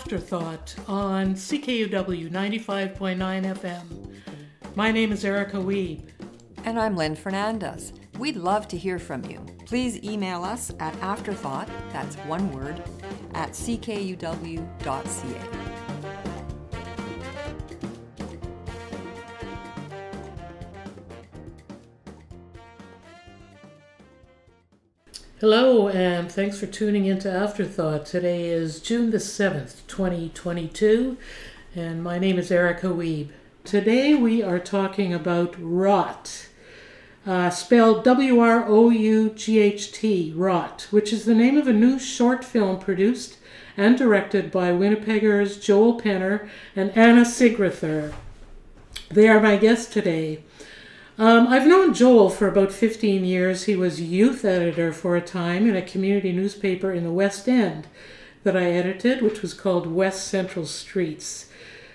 Afterthought on CKUW 95.9 FM. My name is Erika Wiebe. And I'm Lynn Fernandez. We'd love to hear from you. Please email us at afterthought, that's one word, at ckuw.ca. Hello, and thanks for tuning into Afterthought. Today is June the 7th, 2022, and my name is Erika Wiebe. Today we are talking about Wrought, uh, spelled W R O U G H T, Wrought, which is the name of a new short film produced and directed by Winnipeggers Joel Penner and Anna Sigrithur. They are my guests today. Um, I've known Joel for about 15 years. He was youth editor for a time in a community newspaper in the West End that I edited, which was called West Central Streets.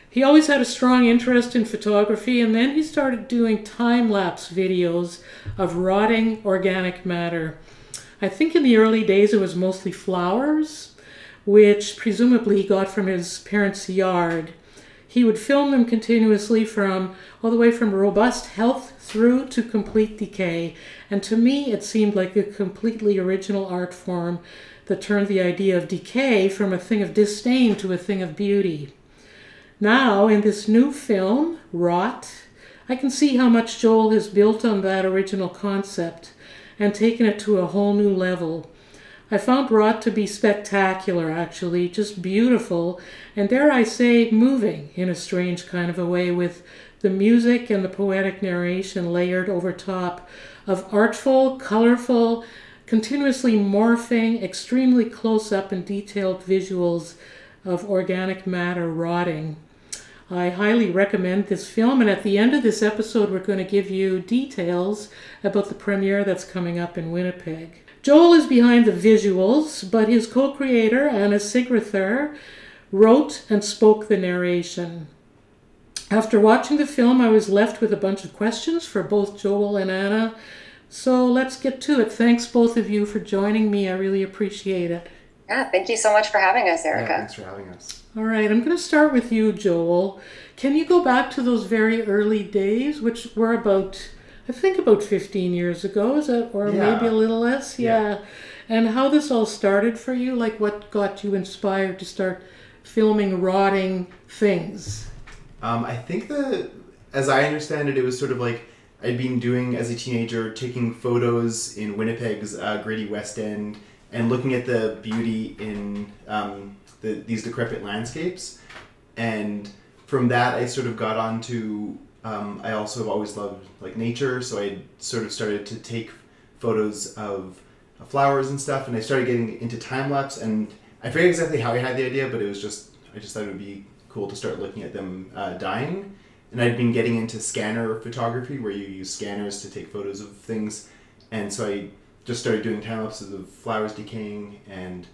He always had a strong interest in photography, and then he started doing time lapse videos of rotting organic matter. I think in the early days it was mostly flowers, which presumably he got from his parents' yard. He would film them continuously from all the way from robust health through to complete decay. And to me, it seemed like a completely original art form that turned the idea of decay from a thing of disdain to a thing of beauty. Now, in this new film, Wrought, I can see how much Joel has built on that original concept and taken it to a whole new level. I found Wrought to be spectacular, actually, just beautiful, and dare I say, moving in a strange kind of a way, with the music and the poetic narration layered over top of artful, colorful, continuously morphing, extremely close up and detailed visuals of organic matter rotting. I highly recommend this film, and at the end of this episode, we're going to give you details about the premiere that's coming up in Winnipeg. Joel is behind the visuals, but his co creator, Anna Sigrithur, wrote and spoke the narration. After watching the film, I was left with a bunch of questions for both Joel and Anna. So let's get to it. Thanks, both of you, for joining me. I really appreciate it. Yeah, thank you so much for having us, Erika. Yeah, thanks for having us. All right, I'm going to start with you, Joel. Can you go back to those very early days, which were about I think about 15 years ago, is that, or Yeah. maybe a little less? Yeah. Yeah. And how this all started for you? Like, what got you inspired to start filming rotting things? Um, I think that, as I understand it, it was sort of like I'd been doing as a teenager, taking photos in Winnipeg's uh, gritty West End and looking at the beauty in um, the, these decrepit landscapes. And from that, I sort of got on to. Um, I also have always loved like nature, so I sort of started to take photos of flowers and stuff, and I started getting into time lapse. And I forget exactly how I had the idea, but it was just I just thought it would be cool to start looking at them uh, dying. And I'd been getting into scanner photography, where you use scanners to take photos of things, and so I just started doing time lapses of flowers decaying, and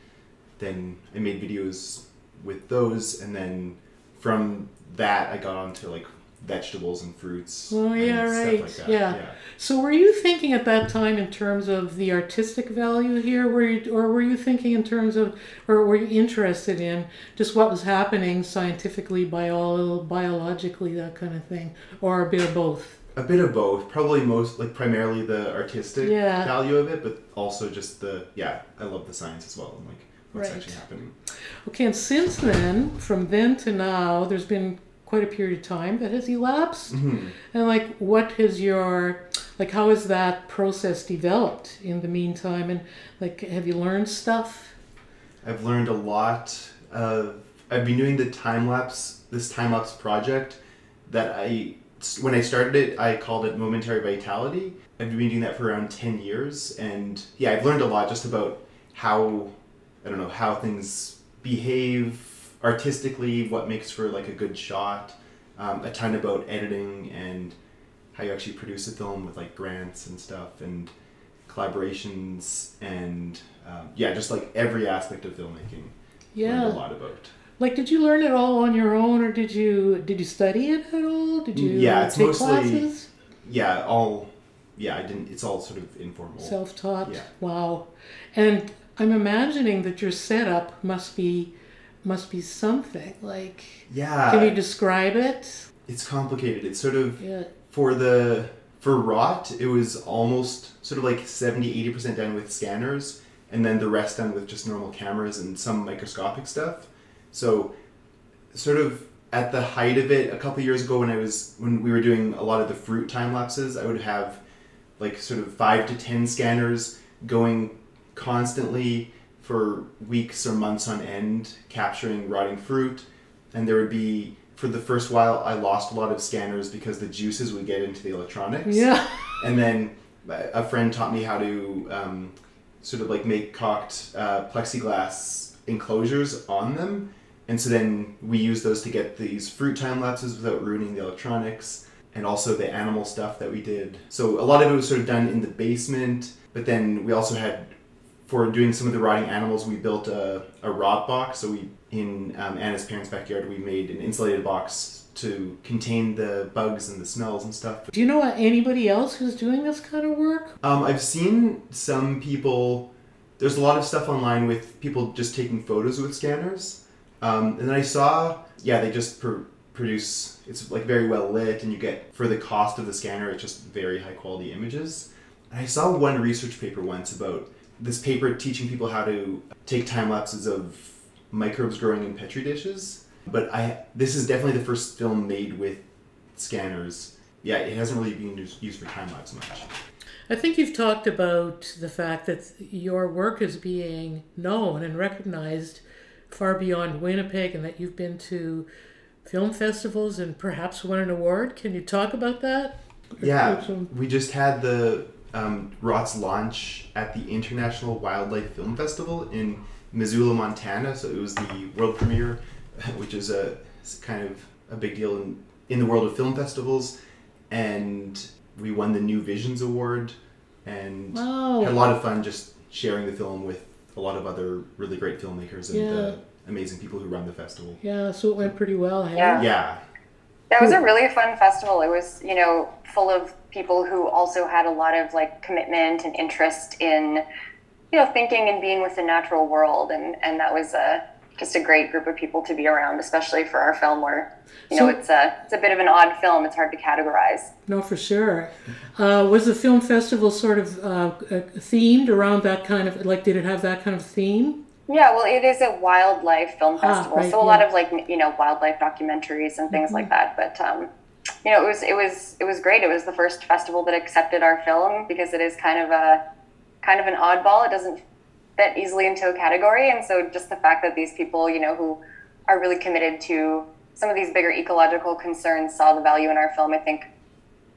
then I made videos with those, and then from that I got onto like vegetables and fruits. Oh, yeah, right. Stuff like that. Yeah. So, were you thinking at that time in terms of the artistic value here, were you, or were you thinking in terms of, or were you interested in just what was happening scientifically, bio, biologically, that kind of thing, or a bit of both? A bit of both. Probably most like primarily the artistic Yeah. value of it, but also just the yeah. I love the science as well and like what's Right. actually happening. Okay, and since then, from then to now, there's been quite a period of time that has elapsed. hmm And like, what has your, like, how has that process developed in the meantime? And like, have you learned stuff? I've learned a lot. Uh, I've been doing the time lapse, this time lapse project that I, when I started it, I called it Momentary Vitality. I've been doing that for around 10 years. And yeah, I've learned a lot just about how, I don't know, how things behave artistically, what makes for like a good shot, um, a ton about editing and how you actually produce a film with like grants and stuff and collaborations and um, yeah, just like every aspect of filmmaking. Yeah, a lot about. Like, did you learn it all on your own, or did you did you study it at all? Did you Yeah, it's take mostly- classes? Yeah, all. Yeah, I didn't. It's all sort of informal. Self taught. Yeah. Wow. And I'm imagining that your setup must be must be something. Like, Yeah. can you describe it? it's complicated. It's sort of Yeah. for the for Wrought it was almost sort of like 70 80% done with scanners and then the rest done with just normal cameras and some microscopic stuff so sort of at the height of it a couple years ago when i was when we were doing a lot of the fruit time lapses i would have like sort of five to ten scanners going constantly for weeks or months on end capturing rotting fruit. And there would be for the first while i lost a lot of scanners because the juices would get into the electronics. Yeah. and then a friend taught me how to um, sort of like make cocked uh, plexiglass enclosures on them. And so then we use those to get these fruit time lapses without ruining the electronics and also the animal stuff that we did. So a lot of it was sort of done in the basement but then we also had for doing some of the rotting animals, we built a, a rot box. So we, in um, Anna's parents' backyard, we made an insulated box to contain the bugs and the smells and stuff. Do you know anybody else who's doing this kind of work? Um, I've seen some people. There's a lot of stuff online with people just taking photos with scanners, um, and then I saw, yeah, they just pr- produce. It's like very well lit, and you get for the cost of the scanner, it's just very high quality images. And I saw one research paper once about this paper teaching people how to take time lapses of microbes growing in petri dishes. But I this is definitely the first film made with scanners. Yeah, it hasn't really been used used for time lapse much. I think you've talked about the fact that your work is being known and recognized far beyond Winnipeg and that you've been to film festivals and perhaps won an award. Can you talk about that? Yeah, we just had the um, Wrought's launch at the International Wildlife Film Festival in Missoula, Montana. So it was the world premiere, which is a kind of a big deal in, in the world of film festivals. And we won the New Visions Award and Wow. had a lot of fun just sharing the film with a lot of other really great filmmakers and Yeah. uh, amazing people who run the festival. Yeah, so it went pretty well. Hey? Yeah. Yeah, That was a really fun festival. It was, you know, full of people who also had a lot of like commitment and interest in, you know, thinking and being with the natural world, and and that was a just a great group of people to be around, especially for our film where, you know, So- it's a it's a bit of an odd film. It's hard to categorize. No, for sure. Uh, was the film festival sort of uh, uh, themed around that kind of like? Did it have that kind of theme? Yeah, well, it is a wildlife film Ah, festival, right, so a lot of like you know wildlife documentaries and things like that. But um, you know, it was it was it was great. It was the first festival that accepted our film because it is kind of a kind of an oddball. It doesn't fit easily into a category, and so just the fact that these people, you know, who are really committed to some of these bigger ecological concerns, saw the value in our film. I think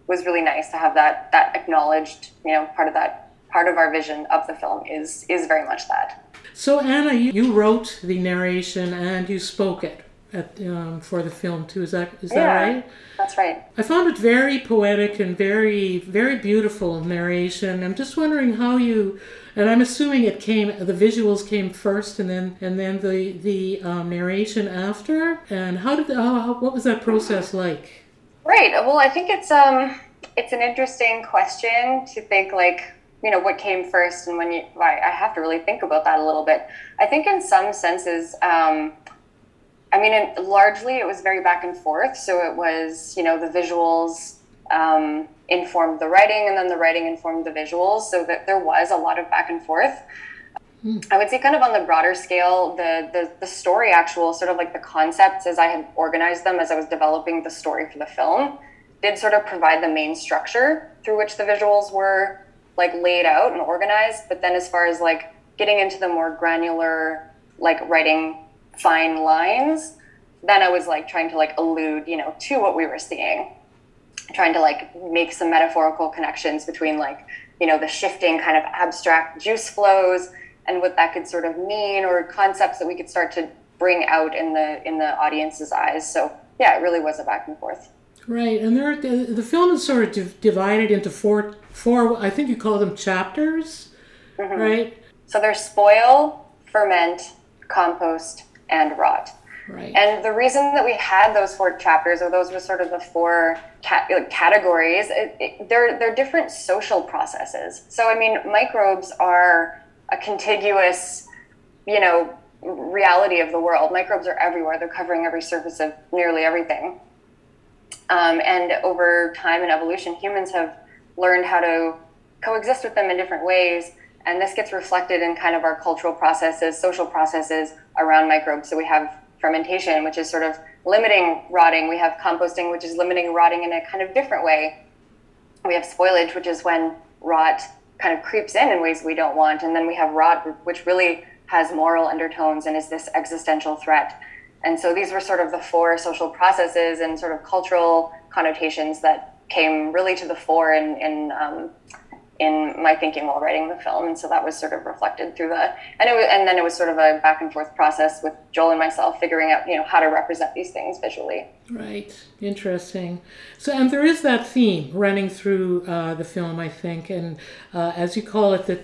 was really nice to have that that acknowledged. You know, part of that part of our vision of the film is is very much that. So Anna, you, you wrote the narration and you spoke it at, um, for the film too. Is that is that Yeah. right? That's right. I found it very poetic and very very beautiful narration. I'm just wondering how you, and I'm assuming it came the visuals came first and then and then the the um, narration after. And how did how, what was that process like? Right. Well, I think it's um it's an interesting question to think like you know what came first and when you I I have to really think about that a little bit. I think in some senses. Um, I mean, in, largely it was very back and forth. So it was, you know, the visuals um, informed the writing, and then the writing informed the visuals. So that there was a lot of back and forth. I would say, kind of on the broader scale, the, the the story, actual sort of like the concepts as I had organized them as I was developing the story for the film, did sort of provide the main structure through which the visuals were like laid out and organized. But then, as far as like getting into the more granular, like writing fine lines, then I was like trying to like allude, you know, to what we were seeing, trying to like make some metaphorical connections between like, you know, the shifting kind of abstract juice flows and what that could sort of mean or concepts that we could start to bring out in the in the audience's eyes. So yeah, it really was a back and forth. Right, and there the, the film is sort of div- divided into four four. I think you call them chapters, mm-hmm. right? So there's spoil, ferment, compost, and rot. Right. And the reason that we had those four chapters, or those were sort of the four cat- categories, it, it, they're they're different social processes. So I mean, microbes are a contiguous, you know, reality of the world. Microbes are everywhere, they're covering every surface of nearly everything. Um, and over time and evolution, humans have learned how to coexist with them in different ways. And this gets reflected in kind of our cultural processes, social processes around microbes. So we have fermentation, which is sort of limiting rotting. We have composting, which is limiting rotting in a kind of different way. We have spoilage, which is when rot kind of creeps in in ways we don't want. And then we have rot, which really has moral undertones and is this existential threat. And so these were sort of the four social processes and sort of cultural connotations that came really to the fore in, in um, in my thinking while writing the film, and so that was sort of reflected through the and it was, and then it was sort of a back and forth process with Joel and myself figuring out you know how to represent these things visually. Right, interesting. So and there is that theme running through uh, the film, I think, and uh, as you call it, the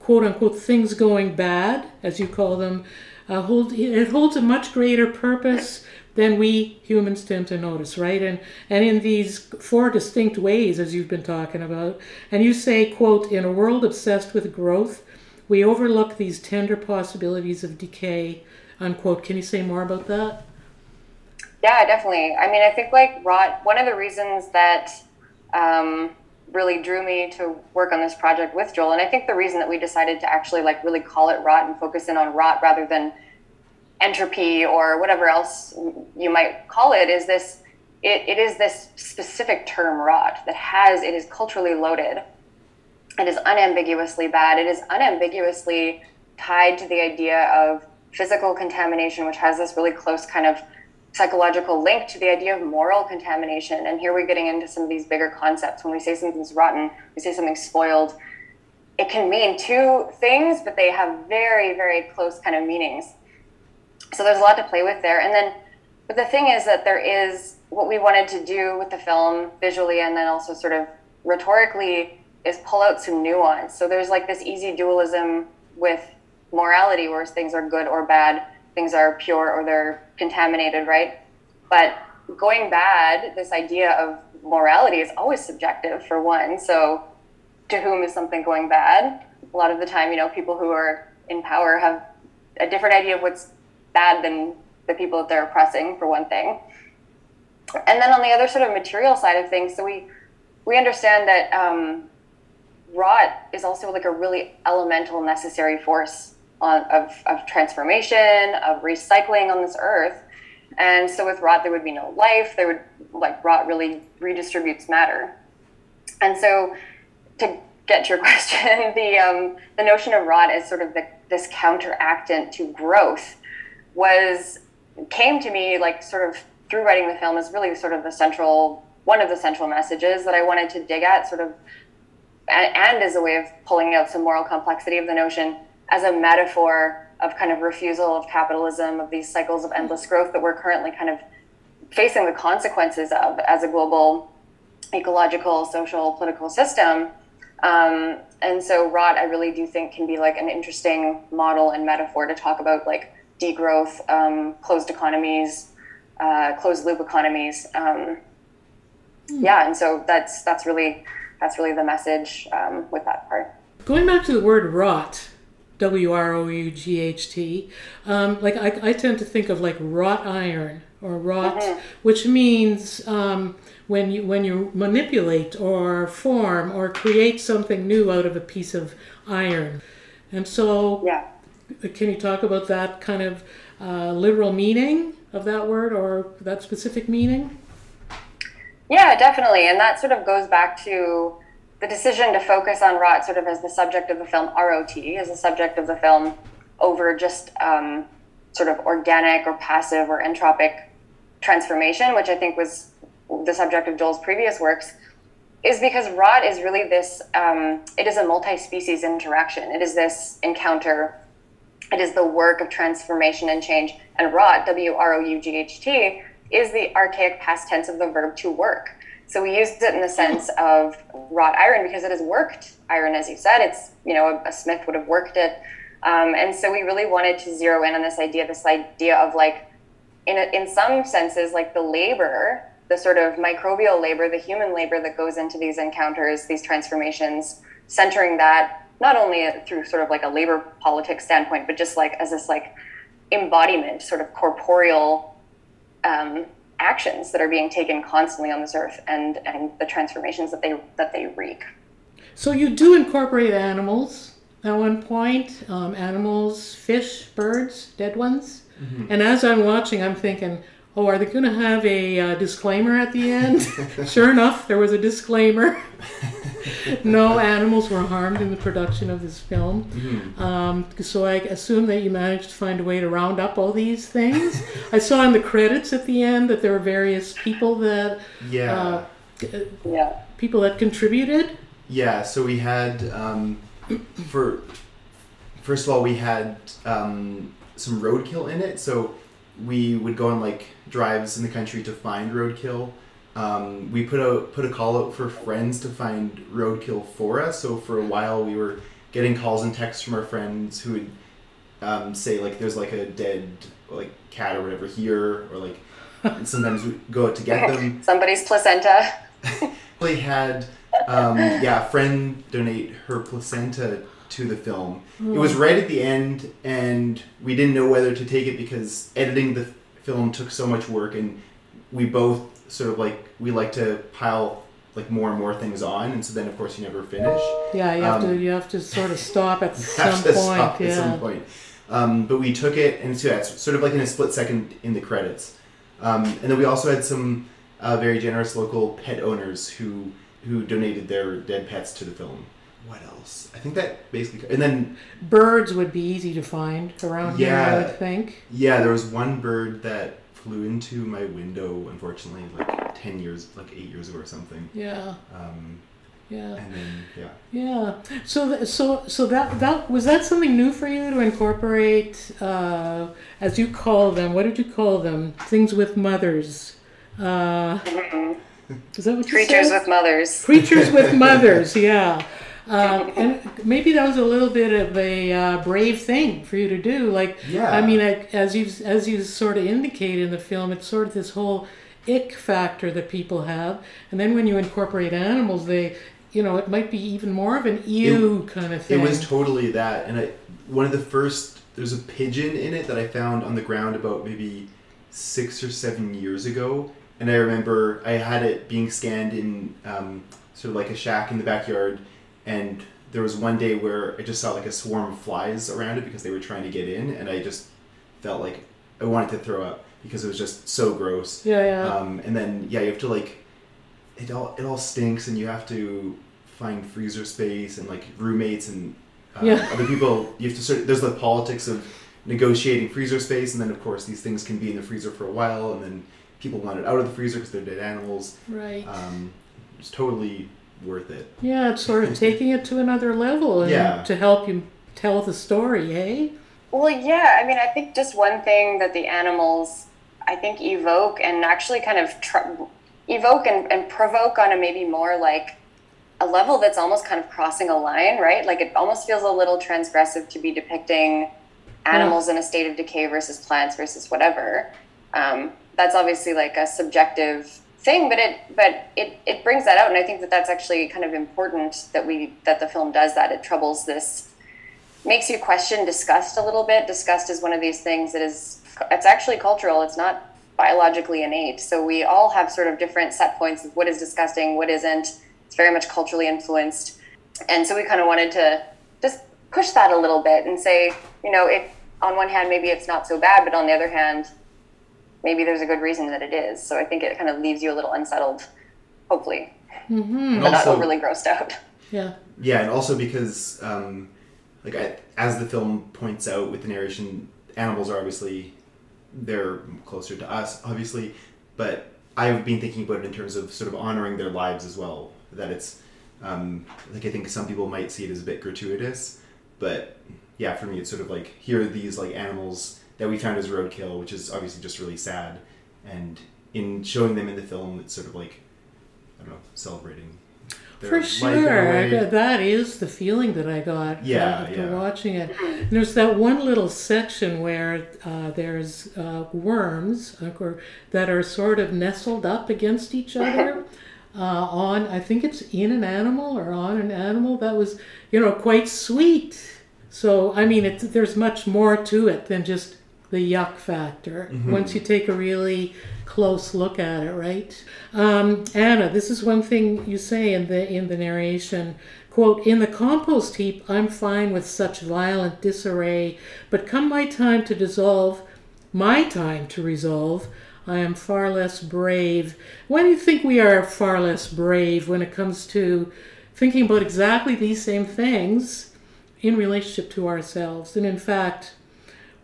quote unquote things going bad, as you call them, uh, hold it holds a much greater purpose than we humans tend to notice, right? And and in these four distinct ways, as you've been talking about, and you say, quote, in a world obsessed with growth, we overlook these tender possibilities of decay, unquote. Can you say more about that? Yeah, definitely. I mean, I think like rot. One of the reasons that um, really drew me to work on this project with Joel, and I think the reason that we decided to actually like really call it rot and focus in on rot rather than entropy or whatever else you might call it is this it, it is this specific term rot that has it is culturally loaded. It is unambiguously bad. It is unambiguously tied to the idea of physical contamination which has this really close kind of psychological link to the idea of moral contamination and here we're getting into some of these bigger concepts when we say something's rotten we say something's spoiled it can mean two things but they have very very close kind of meanings so there's a lot to play with there. And then, but the thing is that there is what we wanted to do with the film visually and then also sort of rhetorically is pull out some nuance. So there's like this easy dualism with morality where things are good or bad, things are pure or they're contaminated, right? But going bad, this idea of morality is always subjective for one. So to whom is something going bad? A lot of the time, you know, people who are in power have a different idea of what's bad than the people that they're oppressing, for one thing. And then on the other sort of material side of things, so we we understand that um, rot is also like a really elemental, necessary force on, of, of transformation, of recycling on this earth. And so with rot, there would be no life. There would like rot really redistributes matter. And so to get to your question, the um, the notion of rot as sort of the, this counteractant to growth was came to me like sort of through writing the film is really sort of the central one of the central messages that I wanted to dig at sort of and, as a way of pulling out some moral complexity of the notion as a metaphor of kind of refusal of capitalism of these cycles of endless growth that we're currently kind of facing the consequences of as a global ecological social political system um, and so rot i really do think can be like an interesting model and metaphor to talk about like degrowth, um, closed economies, uh, closed loop economies. Um, mm. Yeah, and so that's that's really that's really the message um, with that part. Going back to the word rot, W R O U G H T, um, like I, I, tend to think of like wrought iron or wrought, mm-hmm. which means um, when you when you manipulate or form or create something new out of a piece of iron, and so yeah can you talk about that kind of uh, literal meaning of that word or that specific meaning? Yeah, definitely. And that sort of goes back to the decision to focus on rot sort of as the subject of the film, Wrought, as the subject of the film, over just um, sort of organic or passive or entropic transformation, which I think was the subject of Joel's previous works, is because rot is really this, um, it is a multi species interaction. It is this encounter it is the work of transformation and change. And wrought, W R O U G H T, is the archaic past tense of the verb to work. So we used it in the sense of wrought iron because it has worked iron, as you said. It's, you know, a, a smith would have worked it. Um, and so we really wanted to zero in on this idea, this idea of like, in, a, in some senses, like the labor, the sort of microbial labor, the human labor that goes into these encounters, these transformations, centering that not only through sort of like a labor politics standpoint, but just like as this like embodiment, sort of corporeal um, actions that are being taken constantly on this earth, and and the transformations that they that they wreak. So you do incorporate animals at one point, um, animals, fish, birds, dead ones. And as I'm watching, I'm thinking, oh, are they going to have a uh, disclaimer at the end? sure enough, there was a disclaimer. no animals were harmed in the production of this film. Um, so I assume that you managed to find a way to round up all these things. I saw in the credits at the end that there were various people that Yeah. uh, Yeah. people that contributed. Yeah, so we had um, for first of all we had um, some roadkill in it. So we would go on like drives in the country to find roadkill. Um, we put a put a call out for friends to find roadkill for us. So for a while we were getting calls and texts from our friends who would um, say like there's like a dead like cat or whatever here or like and sometimes we go out to get them Somebody's placenta. actually had um, yeah a friend donate her placenta to the film it was right at the end and we didn't know whether to take it because editing the film took so much work and we both sort of like we like to pile like more and more things on and so then of course you never finish Yeah, you have Um, to you have to sort of stop at some point. stop yeah. at some point. Um, but we took it, and so yeah, it's sort of like in a split second in the credits. Um, and then we also had some uh, very generous local pet owners who who donated their dead pets to the film. What else? I think that basically, and then Birds would be easy to find around here, I would think. yeah, there was one bird that flew into my window, unfortunately, like ten years, like eight years ago or something. Yeah, Um, yeah, and then yeah, yeah. So, th- so, so that that was that something new for you to incorporate, uh, as you call them. What did you call them? Things with mothers. Uh, is that what you Creatures said? with mothers. Creatures with mothers, yeah. Um, and maybe that was a little bit of a uh, brave thing for you to do. Like, Yeah. I mean, as you as you sort of indicate in the film, it's sort of this whole ick factor that people have, and then when you incorporate animals, they, you know, it might be even more of an ew kind of thing. It was totally that, and I one of the first there's a pigeon in it that I found on the ground about maybe six or seven years ago, and I remember I had it being scanned in um, sort of like a shack in the backyard, and there was one day where I just saw like a swarm of flies around it because they were trying to get in, and I just felt like I wanted to throw up because it was just so gross. yeah, yeah. Um, and then yeah, you have to like it all it all stinks, and you have to find freezer space and like roommates and uh, Yeah. other people. You have to sort. There's the politics of negotiating freezer space, and then of course these things can be in the freezer for a while, and then people want it out of the freezer because they're dead animals. right. Um, it's totally worth it. yeah, it's sort of taking it to another level and Yeah. to help you tell the story, eh? Well, yeah. I mean, I think just one thing that the animals, I think, evoke and actually kind of tr- evoke and, and provoke on a maybe more like a level that's almost kind of crossing a line, right? Like it almost feels a little transgressive to be depicting animals in a state of decay versus plants versus whatever. Um, that's obviously like a subjective thing, but it but it it brings that out, and I think that that's actually kind of important that we that the film does that. It troubles this makes you question disgust a little bit. Disgust is one of these things that is it's actually cultural. It's not biologically innate. So we all have sort of different set points of what is disgusting, what isn't. It's very much culturally influenced. And so we kind of wanted to just push that a little bit and say, you know, if on one hand maybe it's not so bad, but on the other hand, maybe there's a good reason that it is. So I think it kind of leaves you a little unsettled, hopefully, And but not also- overly grossed out. Yeah. Yeah, and also because, um, like, I, as the film points out with the narration, animals are obviously they're closer to us, obviously, but I've been thinking about it in terms of sort of honoring their lives as well. That it's um, like I think some people might see it as a bit gratuitous, but yeah, for me, it's sort of like here are these like animals that we found as roadkill, which is obviously just really sad, and in showing them in the film, it's sort of like I don't know, celebrating. For life in a sure, got- that is the feeling that I got uh, Yeah, after yeah. watching it. And there's that one little section where uh, there's uh, worms uh, that are sort of nestled up against each other. Uh, on, I think it's in an animal or on an animal that was, you know, quite sweet. So I mean, it's, there's much more to it than just the yuck factor once you take a really close look at it, right? Um, Anna, this is one thing you say in the in the narration. Quote, in the compost heap, I'm fine with such violent disarray, but come my time to dissolve, my time to resolve, I am far less brave. Why do you think we are far less brave when it comes to thinking about exactly these same things in relationship to ourselves? And in fact,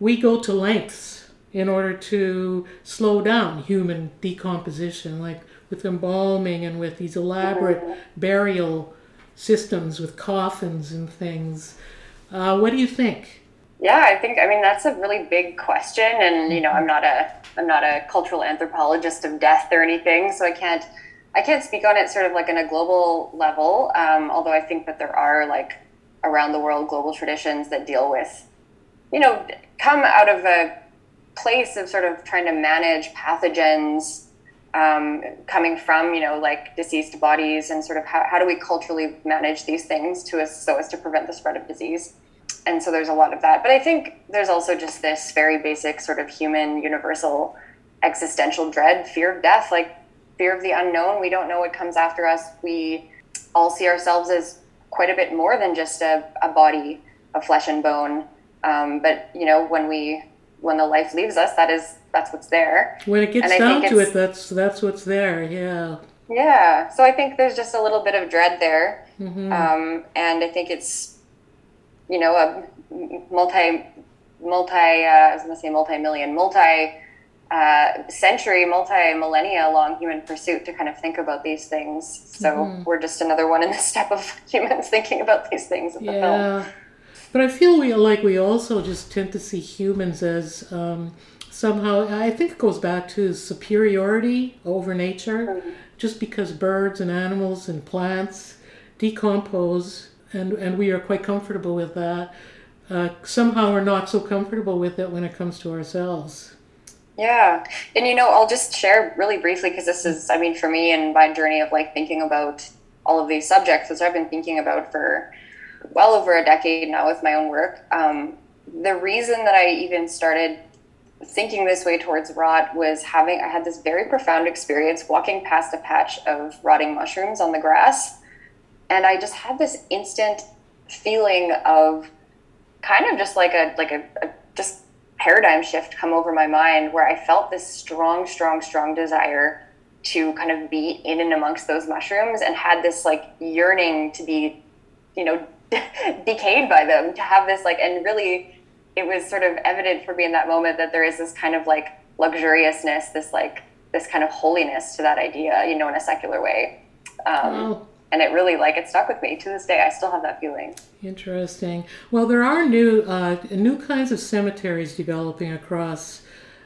we go to lengths in order to slow down human decomposition, like with embalming and with these elaborate burial systems with coffins and things. Uh, what do you think? Yeah, I think I mean that's a really big question, and you know I'm not a I'm not a cultural anthropologist of death or anything, so I can't I can't speak on it sort of like on a global level. Um, although I think that there are like around the world global traditions that deal with you know come out of a place of sort of trying to manage pathogens um, coming from you know like deceased bodies and sort of how, how do we culturally manage these things to us so as to prevent the spread of disease? And so there's a lot of that. But i think there's also just this very basic sort of human universal existential dread fear of death like fear of the unknown. We don't know what comes after us. We all see ourselves as quite a bit more than just a, a body of flesh and bone um, but you know when we when the life leaves us that is that's what's there When it gets down to it, that's that's what's there. Yeah. Yeah, so I think there's just a little bit of dread there, Mm-hmm. um, and I think it's, you know, a multi, multi. Uh, I was going to say multi-million, multi. Uh, century, multi millennia long human pursuit to kind of think about these things. So Mm-hmm. we're just another one in the step of humans thinking about these things in the film. But I feel we like we also just tend to see humans as um, somehow. I think it goes back to superiority over nature, just because birds and animals and plants decompose, and and we are quite comfortable with that. Uh, somehow we're not so comfortable with it when it comes to ourselves. Yeah. And you know, I'll just share really briefly because this is, I mean, for me and my journey of like thinking about all of these subjects, which I've been thinking about for well over a decade now with my own work. Um, the reason that I even started thinking this way towards rot was having, I had this very profound experience walking past a patch of rotting mushrooms on the grass. And I just had this instant feeling of kind of just like a, like a, a just paradigm shift come over my mind where I felt this strong, strong, strong desire to kind of be in and amongst those mushrooms and had this like yearning to be, you know, decayed by them, to have this like, and really it was sort of evident for me in that moment that there is this kind of like luxuriousness, this like, this kind of holiness to that idea, you know, in a secular way. Um, Wow. and it really like it stuck with me to this day. I still have that feeling. Interesting. Well, there are new uh, new kinds of cemeteries developing across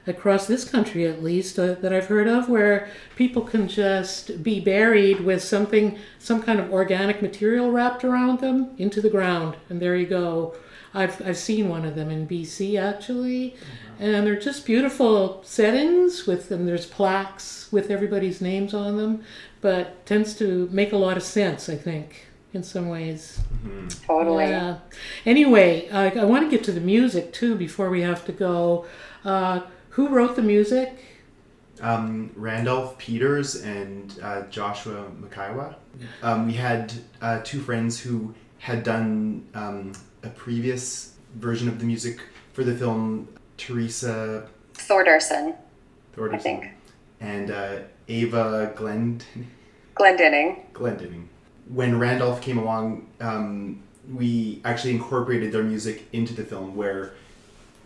across this country, at least uh, that I've heard of, where people can just be buried with something, some kind of organic material wrapped around them into the ground, and there you go. I've I've seen one of them in BC actually, and they're just beautiful settings with them. There's plaques with everybody's names on them, but tends to make a lot of sense, I think, in some ways. Totally. Yeah. Anyway, I, I want to get to the music too before we have to go. Uh, who wrote the music? um, Randolph Peters and uh, Joshua Makaiwa. Um, we had uh, two friends who had done um, a previous version of the music for the film Teresa Thordarson, I think. and uh, Ava Glend Glendinning. Glendinning. When Randolph came along, um, we actually incorporated their music into the film where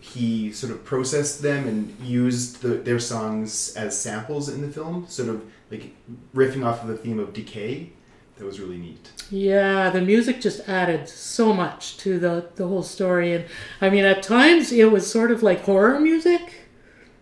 he sort of processed them and used the, their songs as samples in the film, sort of like riffing off of the theme of decay. That was really neat. Yeah, the music just added so much to the the whole story, and I mean, at times it was sort of like horror music.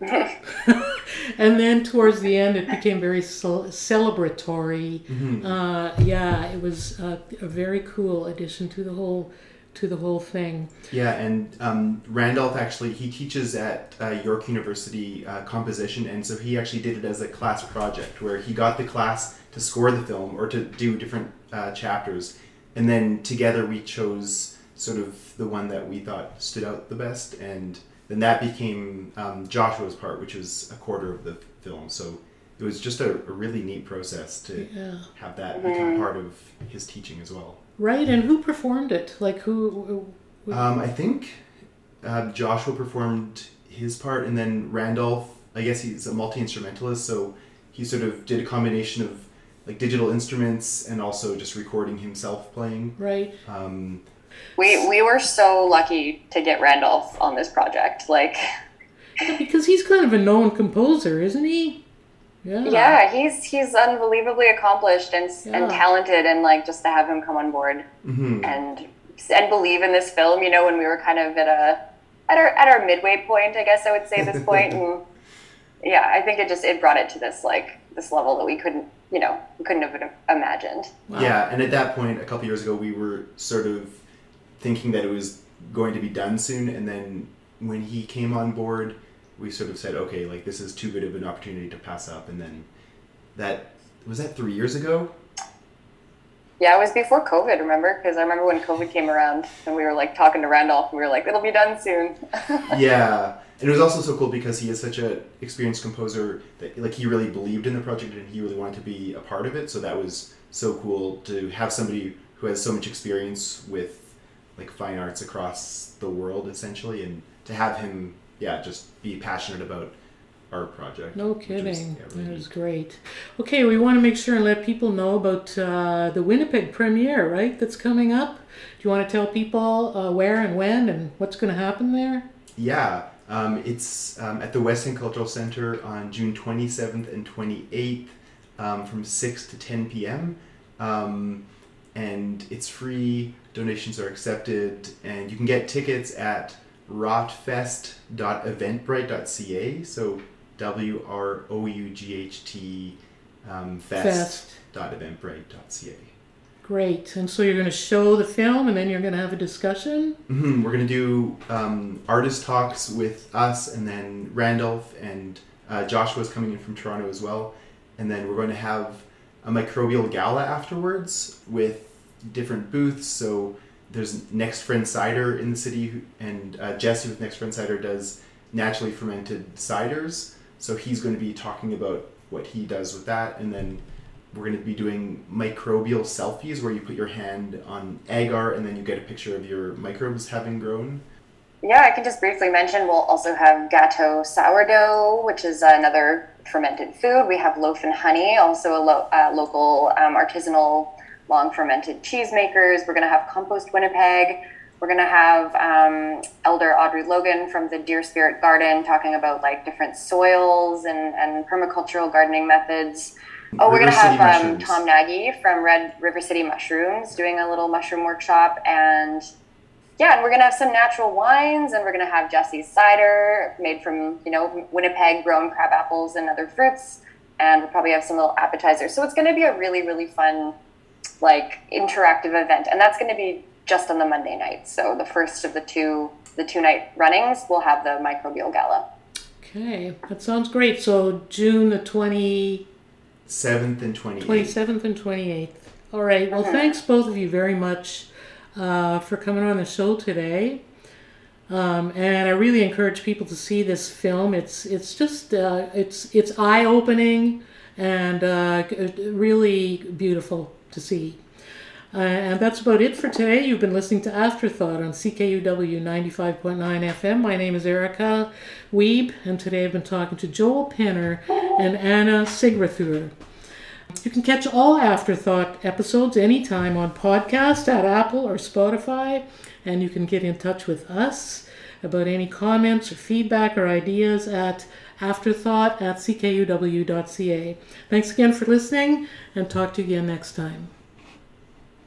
and then towards the end, it became very cel- celebratory. Uh, yeah, it was uh, a very cool addition to the whole to the whole thing. Yeah, and um, Randolph actually he teaches at uh, York University uh, composition, and so he actually did it as a class project where he got the class to score the film or to do different uh, chapters, and then together we chose sort of the one that we thought stood out the best, and then that became um, Joshua's part, which was a quarter of the film. So it was just a, a really neat process to Yeah. have that become part of his teaching as well. Right, and who performed it? Like who? Um, I think uh, Joshua performed his part, and then Randolph. I guess he's a multi instrumentalist, so he sort of did a combination of like digital instruments and also just recording himself playing. Right. Um, We we were so lucky to get Randolph on this project. Like, Because he's kind of a known composer, isn't he? Yeah. yeah, he's he's unbelievably accomplished and Yeah. and talented, and like just to have him come on board mhm. and and believe in this film. You know, when we were kind of at a at our at our midway point, I guess I would say this point, and yeah, I think it just it brought it to this like this level that we couldn't you know we couldn't have imagined. Wow. Yeah, and at that point, a couple years ago, we were sort of thinking that it was going to be done soon, and then when he came on board, we sort of said, okay, like this is too good of an opportunity to pass up, and then that was that three years ago. Yeah, it was before COVID, remember? Because I remember when COVID came around and we were like talking to Randolph, and we were like, it'll be done soon. yeah, and it was also so cool because he is such a experienced composer that like he really believed in the project and he really wanted to be a part of it. So that was so cool to have somebody who has so much experience with like fine arts across the world essentially, and to have him yeah just be passionate about our project. No kidding. yeah, really that was great. Okay, we want to make sure and let people know about uh, the Winnipeg premiere, right? That's coming up. Do you want to tell people uh, where and when and what's going to happen there? Yeah, um, it's um, at the West End Cultural Center on June 27th and 28th um, from 6 to 10 p.m. Um, and it's free, donations are accepted, and you can get tickets at wroughtfest.eventbrite.ca. So W R O U G H T um, fest.eventbrite.ca. Great. And so you're going to show the film and then you're going to have a discussion? hmm We're gonna do um, artist talks with us, and then Randolph and uh, Joshua's coming in from Toronto as well, and then we're going to have a microbial gala afterwards with different booths. So there's Next Friend Cider in the city, and uh, Jesse with Next Friend Cider does naturally fermented ciders. So he's going to be talking about what he does with that, and then we're going to be doing microbial selfies where you put your hand on agar and then you get a picture of your microbes having grown. Yeah, I can just briefly mention we'll also have gateau sourdough, which is another fermented food. We have loaf and honey, also a lo- uh, local um, artisanal long fermented cheesemakers. We're going to have Compost Winnipeg. We're going to have um, Elder Audrey Logan from the Deer Spirit Garden talking about like different soils and, and permacultural gardening methods. Oh, we're going to have um. Tom Nagy from Red River City Mushrooms doing a little mushroom workshop and yeah, and we're gonna have some natural wines, and we're gonna have Jesse's cider made from you know Winnipeg grown crab apples and other fruits, and we'll probably have some little appetizers. So it's gonna be a really really fun, like interactive event, and that's gonna be just on the Monday night. So the first of the two the two night runnings, we'll have the microbial gala. Okay, that sounds great. So June the 20, and 28th. 27th and 28th. All right, well, thanks both of you very much uh, for coming on the show today. Um, and I really encourage people to see this film. It's it's just uh, it's it's eye opening and uh, really beautiful to see. Uh, and that's about it for today. You've been listening to Afterthought on CKUW 95.9 FM. My name is Erika Wiebe, and today I've been talking to Joel Penner and Anna Sigrithur. You can catch all Afterthought episodes anytime on podcast at Apple or Spotify, and you can get in touch with us about any comments or feedback or ideas at afterthought at ckuw.ca. Thanks again for listening, and talk to you again next time.